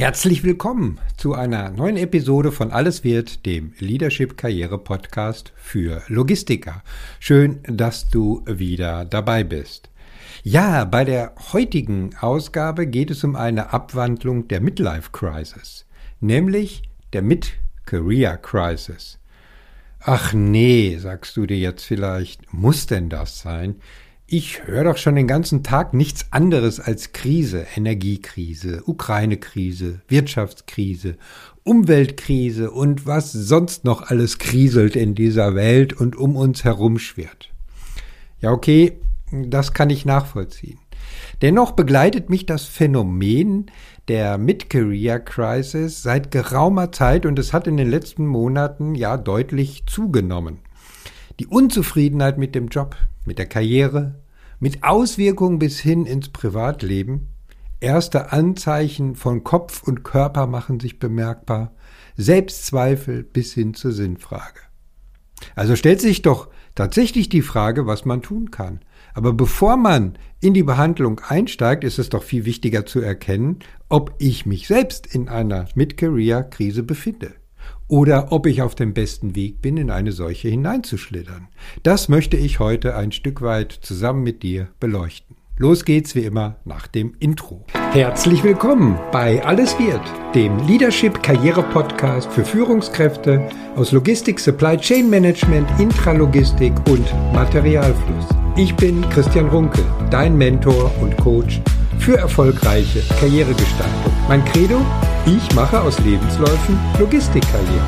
Herzlich willkommen zu einer neuen Episode von Alles wird, dem Leadership Karriere Podcast für Logistiker. Schön, dass du wieder dabei bist. Ja, bei der heutigen Ausgabe geht es um eine Abwandlung der Midlife Crisis, nämlich der Mid-Career Crisis. Ach nee, sagst du dir jetzt vielleicht, muss denn das sein? Ich höre doch schon den ganzen Tag nichts anderes als Krise, Energiekrise, Ukraine-Krise, Wirtschaftskrise, Umweltkrise und was sonst noch alles kriselt in dieser Welt und um uns herum schwirrt. Ja, okay, das kann ich nachvollziehen. Dennoch begleitet mich das Phänomen der Mid-Career-Crisis seit geraumer Zeit und es hat in den letzten Monaten ja deutlich zugenommen. Die Unzufriedenheit mit dem Job, mit der Karriere, mit Auswirkungen bis hin ins Privatleben. Erste Anzeichen von Kopf und Körper machen sich bemerkbar, Selbstzweifel bis hin zur Sinnfrage. Also stellt sich doch tatsächlich die Frage, was man tun kann. Aber bevor man in die Behandlung einsteigt, ist es doch viel wichtiger zu erkennen, ob ich mich selbst in einer Mid-Career-Krise befinde oder ob ich auf dem besten Weg bin, in eine solche hineinzuschlittern. Das möchte ich heute ein Stück weit zusammen mit dir beleuchten. Los geht's wie immer nach dem Intro. Herzlich willkommen bei Alles wird, dem Leadership Karriere Podcast für Führungskräfte aus Logistik, Supply Chain Management, Intralogistik und Materialfluss. Ich bin Christian Runke, dein Mentor und Coach für erfolgreiche Karrieregestaltung. Mein Credo? Ich mache aus Lebensläufen Logistikkarriere.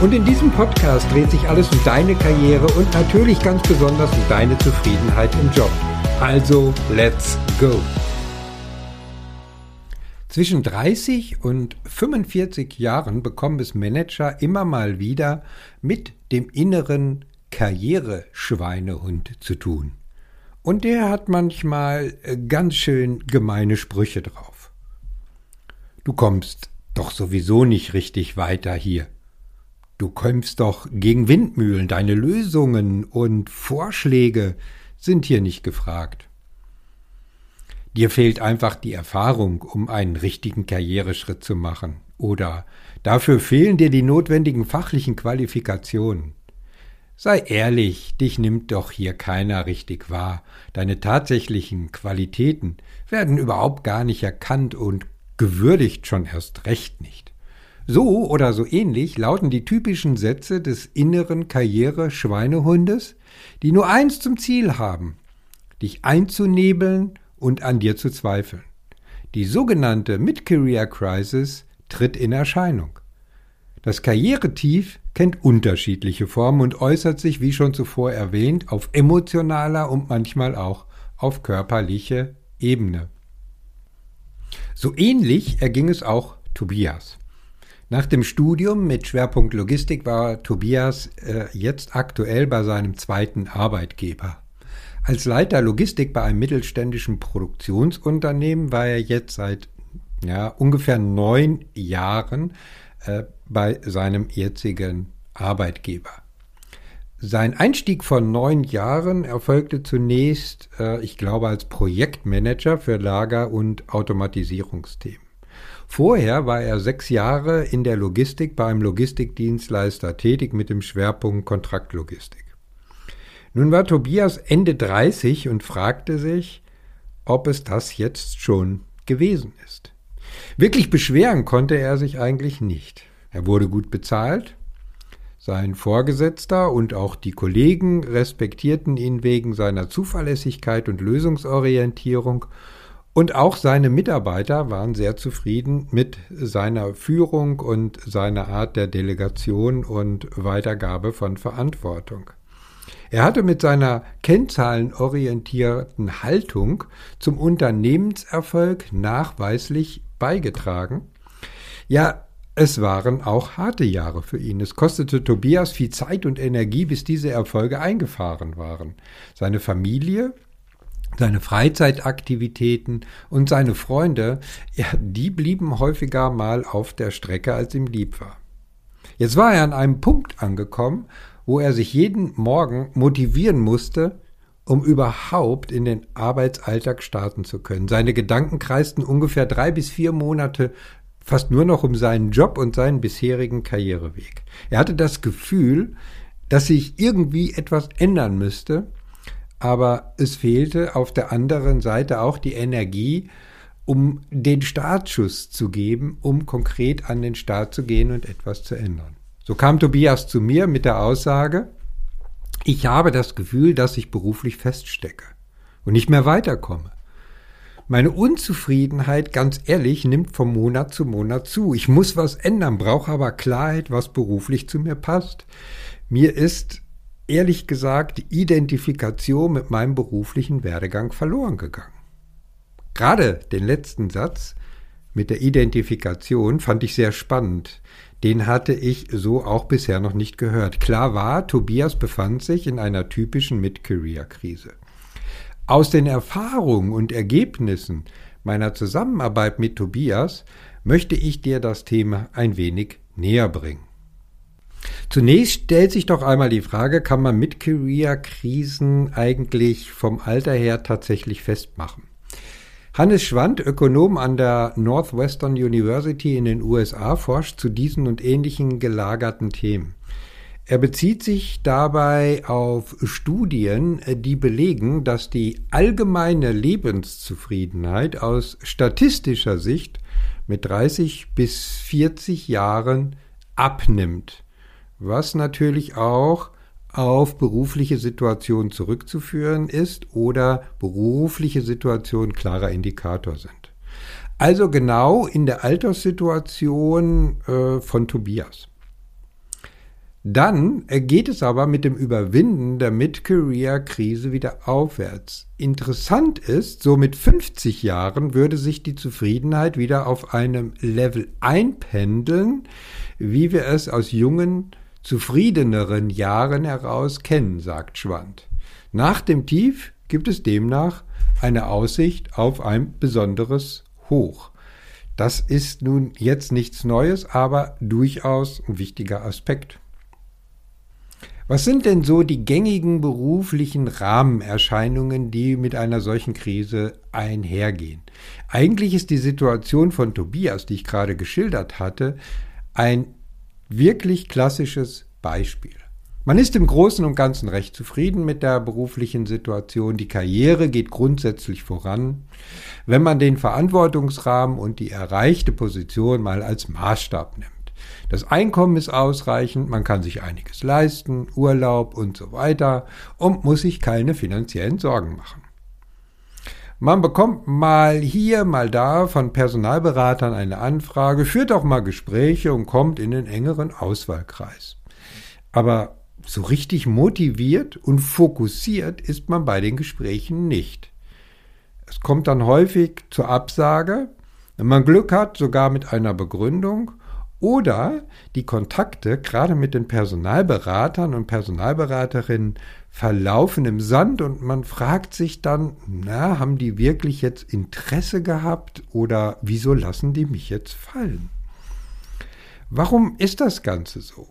Und in diesem Podcast dreht sich alles um deine Karriere und natürlich ganz besonders um deine Zufriedenheit im Job. Also, let's go! Zwischen 30 und 45 Jahren bekommen es Manager immer mal wieder mit dem inneren Karriereschweinehund zu tun. Und der hat manchmal äh, ganz schön gemeine Sprüche drauf. Du kommst doch sowieso nicht richtig weiter hier. Du kämpfst doch gegen Windmühlen, deine Lösungen und Vorschläge sind hier nicht gefragt. Dir fehlt einfach die Erfahrung, um einen richtigen Karriereschritt zu machen, oder dafür fehlen dir die notwendigen fachlichen Qualifikationen. Sei ehrlich, dich nimmt doch hier keiner richtig wahr. Deine tatsächlichen Qualitäten werden überhaupt gar nicht erkannt und gewürdigt schon erst recht nicht. So oder so ähnlich lauten die typischen Sätze des inneren Karriere-Schweinehundes, die nur eins zum Ziel haben, dich einzunebeln und an dir zu zweifeln. Die sogenannte Mid-Career Crisis tritt in Erscheinung. Das Karrieretief kennt unterschiedliche Formen und äußert sich, wie schon zuvor erwähnt, auf emotionaler und manchmal auch auf körperliche Ebene. So ähnlich erging es auch Tobias. Nach dem Studium mit Schwerpunkt Logistik war Tobias äh, jetzt aktuell bei seinem zweiten Arbeitgeber. Als Leiter Logistik bei einem mittelständischen Produktionsunternehmen war er jetzt seit ja, ungefähr neun Jahren äh, bei seinem jetzigen Arbeitgeber. Sein Einstieg von neun Jahren erfolgte zunächst, äh, ich glaube, als Projektmanager für Lager- und Automatisierungsthemen. Vorher war er sechs Jahre in der Logistik bei einem Logistikdienstleister tätig mit dem Schwerpunkt Kontraktlogistik. Nun war Tobias Ende 30 und fragte sich, ob es das jetzt schon gewesen ist. Wirklich beschweren konnte er sich eigentlich nicht. Er wurde gut bezahlt. Sein Vorgesetzter und auch die Kollegen respektierten ihn wegen seiner Zuverlässigkeit und Lösungsorientierung und auch seine Mitarbeiter waren sehr zufrieden mit seiner Führung und seiner Art der Delegation und Weitergabe von Verantwortung. Er hatte mit seiner kennzahlenorientierten Haltung zum Unternehmenserfolg nachweislich beigetragen. Ja, es waren auch harte Jahre für ihn. Es kostete Tobias viel Zeit und Energie, bis diese Erfolge eingefahren waren. Seine Familie, seine Freizeitaktivitäten und seine Freunde, ja, die blieben häufiger mal auf der Strecke, als ihm lieb war. Jetzt war er an einem Punkt angekommen, wo er sich jeden Morgen motivieren musste, um überhaupt in den Arbeitsalltag starten zu können. Seine Gedanken kreisten ungefähr drei bis vier Monate fast nur noch um seinen Job und seinen bisherigen Karriereweg. Er hatte das Gefühl, dass sich irgendwie etwas ändern müsste, aber es fehlte auf der anderen Seite auch die Energie, um den Startschuss zu geben, um konkret an den Start zu gehen und etwas zu ändern. So kam Tobias zu mir mit der Aussage, ich habe das Gefühl, dass ich beruflich feststecke und nicht mehr weiterkomme. Meine Unzufriedenheit, ganz ehrlich, nimmt von Monat zu Monat zu. Ich muss was ändern, brauche aber Klarheit, was beruflich zu mir passt. Mir ist, ehrlich gesagt, die Identifikation mit meinem beruflichen Werdegang verloren gegangen. Gerade den letzten Satz mit der Identifikation fand ich sehr spannend. Den hatte ich so auch bisher noch nicht gehört. Klar war, Tobias befand sich in einer typischen Mid-Career-Krise. Aus den Erfahrungen und Ergebnissen meiner Zusammenarbeit mit Tobias möchte ich dir das Thema ein wenig näher bringen. Zunächst stellt sich doch einmal die Frage, kann man Mid-Career-Krisen eigentlich vom Alter her tatsächlich festmachen? Hannes Schwand, Ökonom an der Northwestern University in den USA, forscht zu diesen und ähnlichen gelagerten Themen. Er bezieht sich dabei auf Studien, die belegen, dass die allgemeine Lebenszufriedenheit aus statistischer Sicht mit 30 bis 40 Jahren abnimmt, was natürlich auch auf berufliche Situation zurückzuführen ist oder berufliche Situation klarer Indikator sind. Also genau in der Alterssituation äh, von Tobias. Dann geht es aber mit dem Überwinden der Mid-Career-Krise wieder aufwärts. Interessant ist, so mit 50 Jahren würde sich die Zufriedenheit wieder auf einem Level einpendeln, wie wir es aus jungen zufriedeneren Jahren heraus kennen, sagt Schwand. Nach dem Tief gibt es demnach eine Aussicht auf ein besonderes Hoch. Das ist nun jetzt nichts Neues, aber durchaus ein wichtiger Aspekt. Was sind denn so die gängigen beruflichen Rahmenerscheinungen, die mit einer solchen Krise einhergehen? Eigentlich ist die Situation von Tobias, die ich gerade geschildert hatte, ein wirklich klassisches Beispiel. Man ist im Großen und Ganzen recht zufrieden mit der beruflichen Situation. Die Karriere geht grundsätzlich voran. Wenn man den Verantwortungsrahmen und die erreichte Position mal als Maßstab nimmt. Das Einkommen ist ausreichend, man kann sich einiges leisten, Urlaub und so weiter und muss sich keine finanziellen Sorgen machen. Man bekommt mal hier, mal da von Personalberatern eine Anfrage, führt auch mal Gespräche und kommt in den engeren Auswahlkreis. Aber so richtig motiviert und fokussiert ist man bei den Gesprächen nicht. Es kommt dann häufig zur Absage, wenn man Glück hat, sogar mit einer Begründung oder die Kontakte, gerade mit den Personalberatern und Personalberaterinnen, verlaufen im Sand und man fragt sich dann, na, haben die wirklich jetzt Interesse gehabt oder wieso lassen die mich jetzt fallen? Warum ist das Ganze so?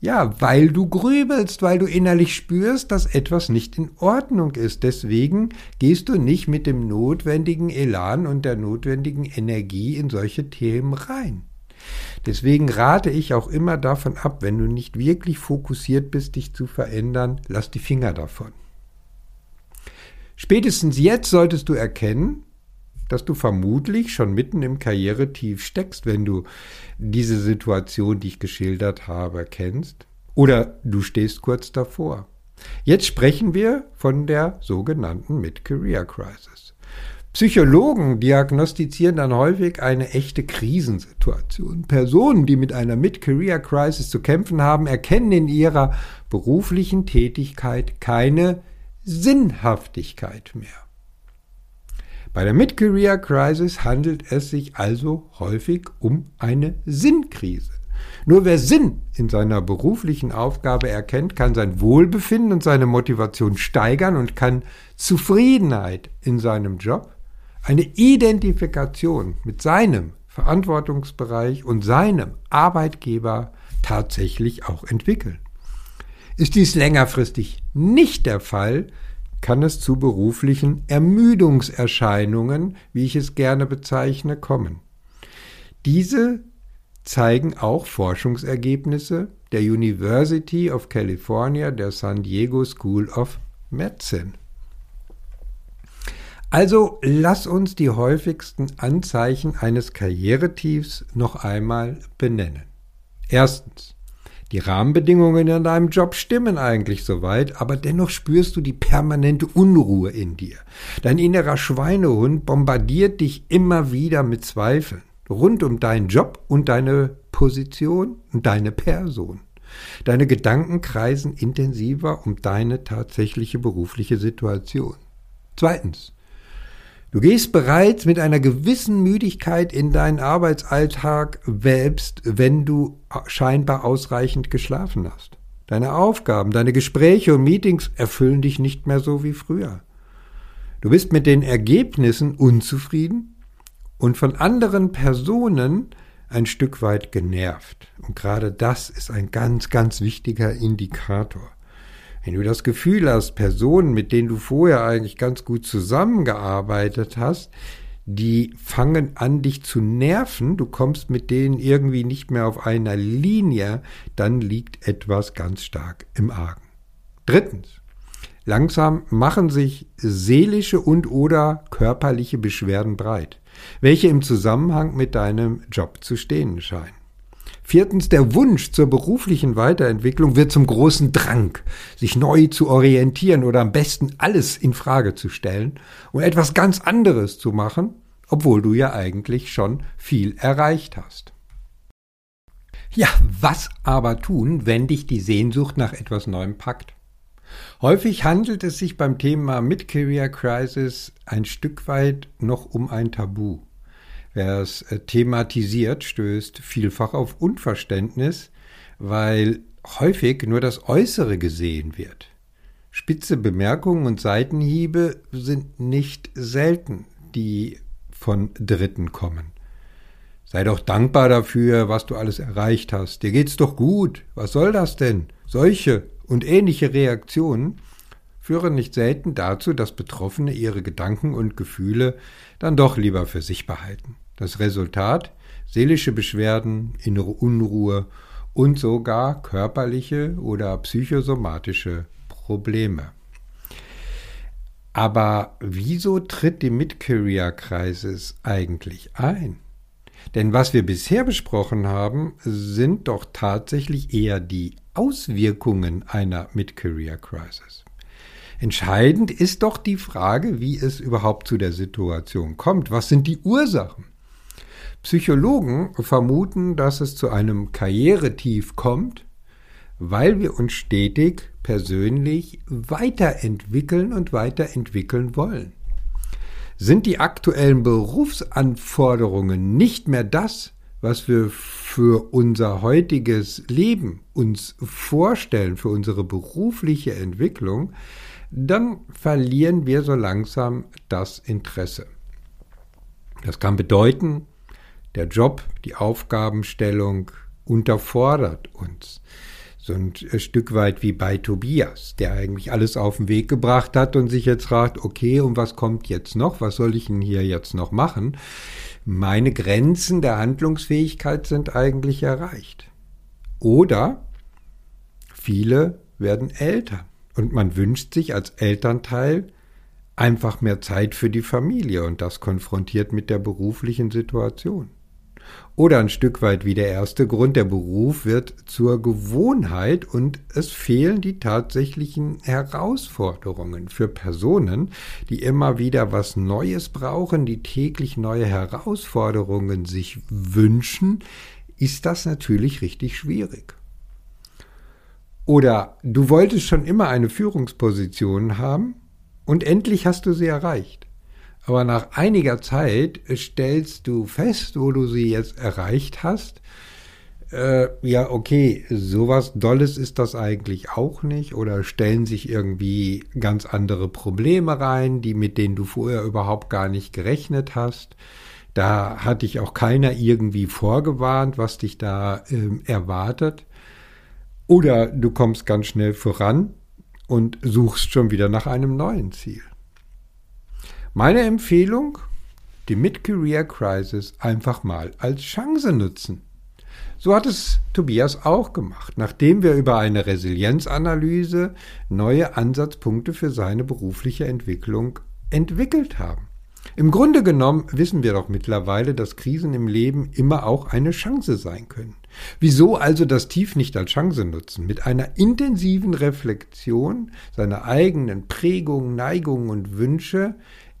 Ja, weil du grübelst, weil du innerlich spürst, dass etwas nicht in Ordnung ist. Deswegen gehst du nicht mit dem notwendigen Elan und der notwendigen Energie in solche Themen rein. Deswegen rate ich auch immer davon ab, wenn du nicht wirklich fokussiert bist, dich zu verändern, lass die Finger davon. Spätestens jetzt solltest du erkennen, dass du vermutlich schon mitten im Karrieretief steckst, wenn du diese Situation, die ich geschildert habe, kennst. Oder du stehst kurz davor. Jetzt sprechen wir von der sogenannten Mid-Career Crisis. Psychologen diagnostizieren dann häufig eine echte Krisensituation. Personen, die mit einer Mid-Career-Crisis zu kämpfen haben, erkennen in ihrer beruflichen Tätigkeit keine Sinnhaftigkeit mehr. Bei der Mid-Career-Crisis handelt es sich also häufig um eine Sinnkrise. Nur wer Sinn in seiner beruflichen Aufgabe erkennt, kann sein Wohlbefinden und seine Motivation steigern und kann Zufriedenheit in seinem Job eine Identifikation mit seinem Verantwortungsbereich und seinem Arbeitgeber tatsächlich auch entwickeln. Ist dies längerfristig nicht der Fall, kann es zu beruflichen Ermüdungserscheinungen, wie ich es gerne bezeichne, kommen. Diese zeigen auch Forschungsergebnisse der University of California, der San Diego School of Medicine. Also lass uns die häufigsten Anzeichen eines Karrieretiefs noch einmal benennen. Erstens. Die Rahmenbedingungen in deinem Job stimmen eigentlich soweit, aber dennoch spürst du die permanente Unruhe in dir. Dein innerer Schweinehund bombardiert dich immer wieder mit Zweifeln rund um deinen Job und deine Position und deine Person. Deine Gedanken kreisen intensiver um deine tatsächliche berufliche Situation. Zweitens. Du gehst bereits mit einer gewissen Müdigkeit in deinen Arbeitsalltag, selbst wenn du scheinbar ausreichend geschlafen hast. Deine Aufgaben, deine Gespräche und Meetings erfüllen dich nicht mehr so wie früher. Du bist mit den Ergebnissen unzufrieden und von anderen Personen ein Stück weit genervt. Und gerade das ist ein ganz, ganz wichtiger Indikator. Wenn du das Gefühl hast, Personen, mit denen du vorher eigentlich ganz gut zusammengearbeitet hast, die fangen an, dich zu nerven, du kommst mit denen irgendwie nicht mehr auf einer Linie, dann liegt etwas ganz stark im Argen. Drittens. Langsam machen sich seelische und oder körperliche Beschwerden breit, welche im Zusammenhang mit deinem Job zu stehen scheinen. Viertens, der Wunsch zur beruflichen Weiterentwicklung wird zum großen Drang, sich neu zu orientieren oder am besten alles in Frage zu stellen und etwas ganz anderes zu machen, obwohl du ja eigentlich schon viel erreicht hast. Ja, was aber tun, wenn dich die Sehnsucht nach etwas Neuem packt? Häufig handelt es sich beim Thema Mid-Career Crisis ein Stück weit noch um ein Tabu. Wer es äh, thematisiert, stößt vielfach auf Unverständnis, weil häufig nur das Äußere gesehen wird. Spitze Bemerkungen und Seitenhiebe sind nicht selten, die von Dritten kommen. Sei doch dankbar dafür, was du alles erreicht hast. Dir geht's doch gut. Was soll das denn? Solche und ähnliche Reaktionen führen nicht selten dazu, dass Betroffene ihre Gedanken und Gefühle dann doch lieber für sich behalten. Das Resultat seelische Beschwerden, innere Unruhe und sogar körperliche oder psychosomatische Probleme. Aber wieso tritt die Mid-Career-Crisis eigentlich ein? Denn was wir bisher besprochen haben, sind doch tatsächlich eher die Auswirkungen einer Mid-Career-Crisis. Entscheidend ist doch die Frage, wie es überhaupt zu der Situation kommt. Was sind die Ursachen? Psychologen vermuten, dass es zu einem Karrieretief kommt, weil wir uns stetig persönlich weiterentwickeln und weiterentwickeln wollen. Sind die aktuellen Berufsanforderungen nicht mehr das, was wir für unser heutiges Leben uns vorstellen, für unsere berufliche Entwicklung, dann verlieren wir so langsam das Interesse. Das kann bedeuten, der Job, die Aufgabenstellung unterfordert uns. So ein Stück weit wie bei Tobias, der eigentlich alles auf den Weg gebracht hat und sich jetzt fragt, okay, und was kommt jetzt noch? Was soll ich denn hier jetzt noch machen? Meine Grenzen der Handlungsfähigkeit sind eigentlich erreicht. Oder viele werden älter und man wünscht sich als Elternteil einfach mehr Zeit für die Familie und das konfrontiert mit der beruflichen Situation. Oder ein Stück weit wie der erste Grund, der Beruf wird zur Gewohnheit und es fehlen die tatsächlichen Herausforderungen für Personen, die immer wieder was Neues brauchen, die täglich neue Herausforderungen sich wünschen, ist das natürlich richtig schwierig. Oder du wolltest schon immer eine Führungsposition haben und endlich hast du sie erreicht. Aber nach einiger Zeit stellst du fest, wo du sie jetzt erreicht hast, äh, ja, okay, sowas Dolles ist das eigentlich auch nicht oder stellen sich irgendwie ganz andere Probleme rein, die mit denen du vorher überhaupt gar nicht gerechnet hast. Da hat dich auch keiner irgendwie vorgewarnt, was dich da ähm, erwartet. Oder du kommst ganz schnell voran und suchst schon wieder nach einem neuen Ziel. Meine Empfehlung, die Mid-Career Crisis einfach mal als Chance nutzen. So hat es Tobias auch gemacht, nachdem wir über eine Resilienzanalyse neue Ansatzpunkte für seine berufliche Entwicklung entwickelt haben. Im Grunde genommen wissen wir doch mittlerweile, dass Krisen im Leben immer auch eine Chance sein können. Wieso also das Tief nicht als Chance nutzen? Mit einer intensiven Reflexion seiner eigenen Prägungen, Neigungen und Wünsche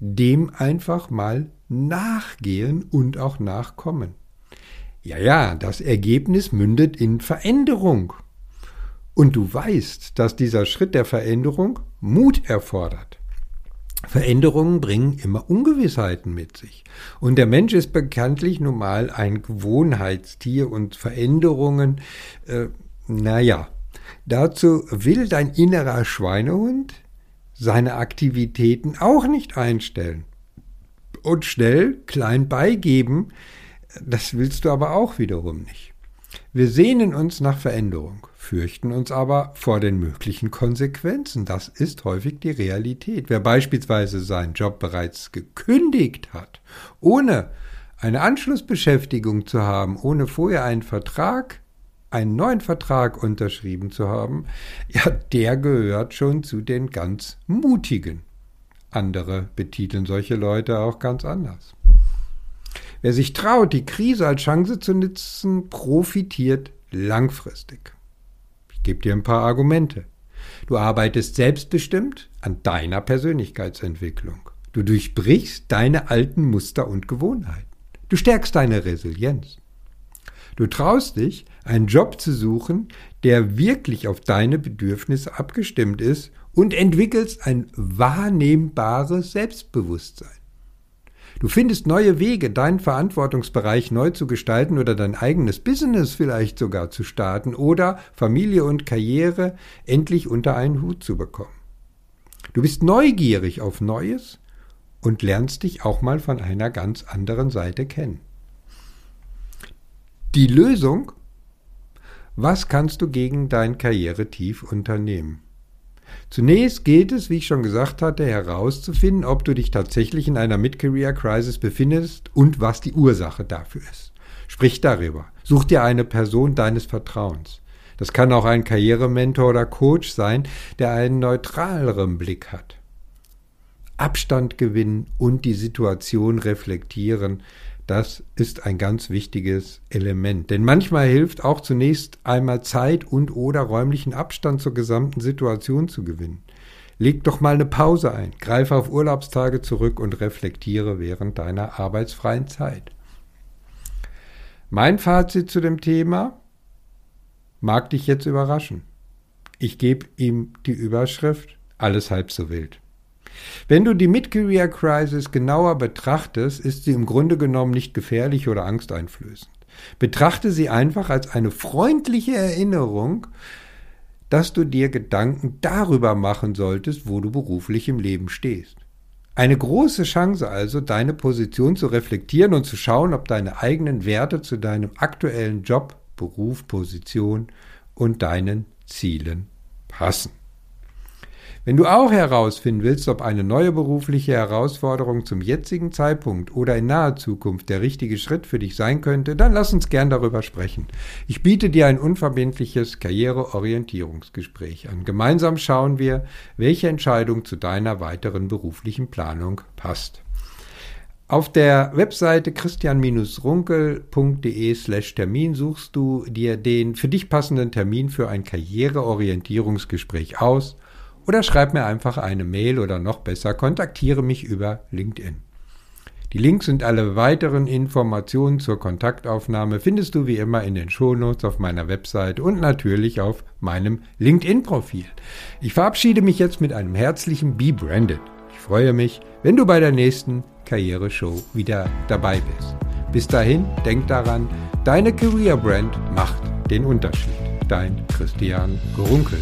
dem einfach mal nachgehen und auch nachkommen. Ja, ja, das Ergebnis mündet in Veränderung. Und du weißt, dass dieser Schritt der Veränderung Mut erfordert. Veränderungen bringen immer Ungewissheiten mit sich. Und der Mensch ist bekanntlich nun mal ein Gewohnheitstier und Veränderungen, äh, naja, dazu will dein innerer Schweinehund seine Aktivitäten auch nicht einstellen. Und schnell klein beigeben, das willst du aber auch wiederum nicht. Wir sehnen uns nach Veränderung fürchten uns aber vor den möglichen Konsequenzen. Das ist häufig die Realität. Wer beispielsweise seinen Job bereits gekündigt hat, ohne eine Anschlussbeschäftigung zu haben, ohne vorher einen Vertrag, einen neuen Vertrag unterschrieben zu haben, ja, der gehört schon zu den ganz Mutigen. Andere betiteln solche Leute auch ganz anders. Wer sich traut, die Krise als Chance zu nutzen, profitiert langfristig gebe dir ein paar Argumente. Du arbeitest selbstbestimmt an deiner Persönlichkeitsentwicklung. Du durchbrichst deine alten Muster und Gewohnheiten. Du stärkst deine Resilienz. Du traust dich, einen Job zu suchen, der wirklich auf deine Bedürfnisse abgestimmt ist und entwickelst ein wahrnehmbares Selbstbewusstsein. Du findest neue Wege, deinen Verantwortungsbereich neu zu gestalten oder dein eigenes Business vielleicht sogar zu starten oder Familie und Karriere endlich unter einen Hut zu bekommen. Du bist neugierig auf Neues und lernst dich auch mal von einer ganz anderen Seite kennen. Die Lösung? Was kannst du gegen dein Karrieretief unternehmen? Zunächst gilt es, wie ich schon gesagt hatte, herauszufinden, ob du dich tatsächlich in einer Mid-Career-Crisis befindest und was die Ursache dafür ist. Sprich darüber. Such dir eine Person deines Vertrauens. Das kann auch ein Karrierementor oder Coach sein, der einen neutraleren Blick hat. Abstand gewinnen und die Situation reflektieren, das ist ein ganz wichtiges Element. Denn manchmal hilft auch zunächst einmal Zeit und oder räumlichen Abstand zur gesamten Situation zu gewinnen. Leg doch mal eine Pause ein, greife auf Urlaubstage zurück und reflektiere während deiner arbeitsfreien Zeit. Mein Fazit zu dem Thema mag dich jetzt überraschen. Ich gebe ihm die Überschrift Alles halb so wild. Wenn du die Mid-Career Crisis genauer betrachtest, ist sie im Grunde genommen nicht gefährlich oder angsteinflößend. Betrachte sie einfach als eine freundliche Erinnerung, dass du dir Gedanken darüber machen solltest, wo du beruflich im Leben stehst. Eine große Chance also, deine Position zu reflektieren und zu schauen, ob deine eigenen Werte zu deinem aktuellen Job, Beruf, Position und deinen Zielen passen. Wenn du auch herausfinden willst, ob eine neue berufliche Herausforderung zum jetzigen Zeitpunkt oder in naher Zukunft der richtige Schritt für dich sein könnte, dann lass uns gern darüber sprechen. Ich biete dir ein unverbindliches Karriereorientierungsgespräch an. Gemeinsam schauen wir, welche Entscheidung zu deiner weiteren beruflichen Planung passt. Auf der Webseite christian-runkel.de slash Termin suchst du dir den für dich passenden Termin für ein Karriereorientierungsgespräch aus oder schreib mir einfach eine Mail oder noch besser, kontaktiere mich über LinkedIn. Die Links und alle weiteren Informationen zur Kontaktaufnahme findest du wie immer in den Shownotes auf meiner Website und natürlich auf meinem LinkedIn-Profil. Ich verabschiede mich jetzt mit einem herzlichen Be Branded. Ich freue mich, wenn du bei der nächsten Karriere-Show wieder dabei bist. Bis dahin, denk daran, deine Career Brand macht den Unterschied. Dein Christian Grunkel.